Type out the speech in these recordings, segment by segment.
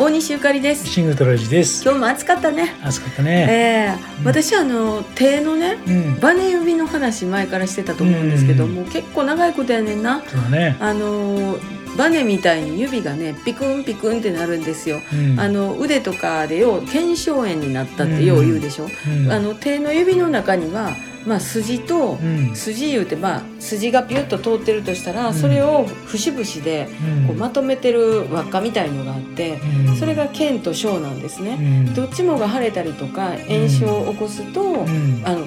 大西ゆかりですシングルトラジです。今日も暑かったね暑かったね。えー、私あの手のねうん。バネ指の話前からしてたと思うんですけどうんもう結構長いことやねんなそうだね。あのバネみたいに指がねピクンピクンってなるんですよ。うん。あの腕とかでよう腱鞘炎になったってよう言うでしょ、うん、あの手の指の中には、まあ、筋とうん、筋言うて、まあ、筋がピュッと通ってるとしたら、うん。それを節々でうん、こうまとめてる輪っかみたいのがあってうん、それが腱と小なんですね。うん、どっちもが腫れたりとか炎症を起こすと、うん、あの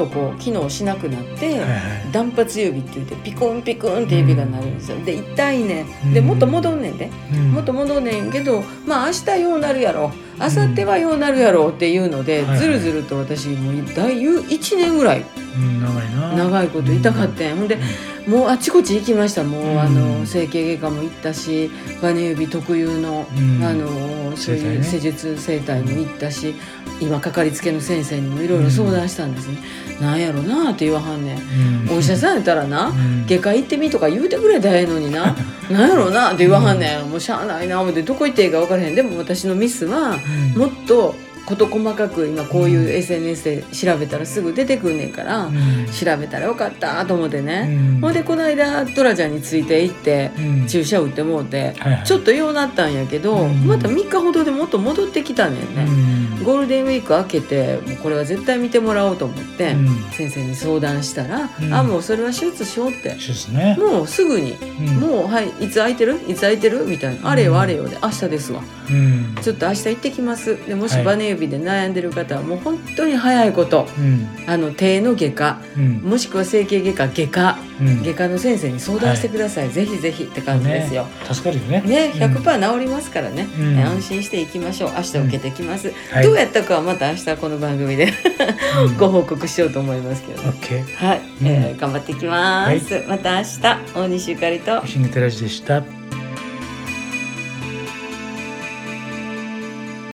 とこう機能しなくなって。断髪指って言ってピコンピコンって指がなるんですよ。で痛いねんでうん。もっと戻んねんで、うん。もっと戻んねんけどまあ明日ようなるやろ。明後日はようなるやろっていうので、ずるずると私もう大1年ぐらいうん、長いこと痛かったん。やほんでもうあちこち行きましたもう、うん。あの整形外科も行ったしバネ指特有の、うん。あのそういう施術整体も行ったし今かかりつけの先生にもいろいろ相談したんですね、なんやろなって言わはんねん、うん、お医者さんやったらな、うん、外科行ってみとか言うてくれたらええのにな。なんやろうなって言わはんねん、もうしゃあないな思ってどこ行っていいか分からへん。でも私のミスはうん、もっと事細かく今こういう SNS で調べたらすぐ出てくんねんから、うん、調べたらよかったと思ってうね、ん、ほんでこの間トラちゃんについて行ってうん、注射打ってもうて、はいはい。ちょっとようなったんやけど、うん。また3日ほどでもっと戻ってきたねんね、うん、ゴールデンウィーク明けてもうこれは絶対見てもらおうと思って、うん。先生に相談したら「うん。あもうそれは手術しよう」って。ね。もうすぐに。うん、もうはいいつ空いてる？いつ空いてる？みたいな、あれよあれよで明日ですわ。うん、ちょっと明日行ってきます。でもしはいバネ指で悩んでる方はもう本当に早いこと。うん、あの手の外科。うん、もしくは整形外科外科。うん、外科の先生に相談してください、ぜひぜひって感じですよ。ね、助かるよね。ね、うん。100%治りますからね、うん。安心していきましょう。明日受けてきます、はい。どうやったかはまた明日この番組でうん。ご報告しようと思いますけど。はい、うん。えー頑張っていきます、また明日大西ゆかりと。シングルトラジでした。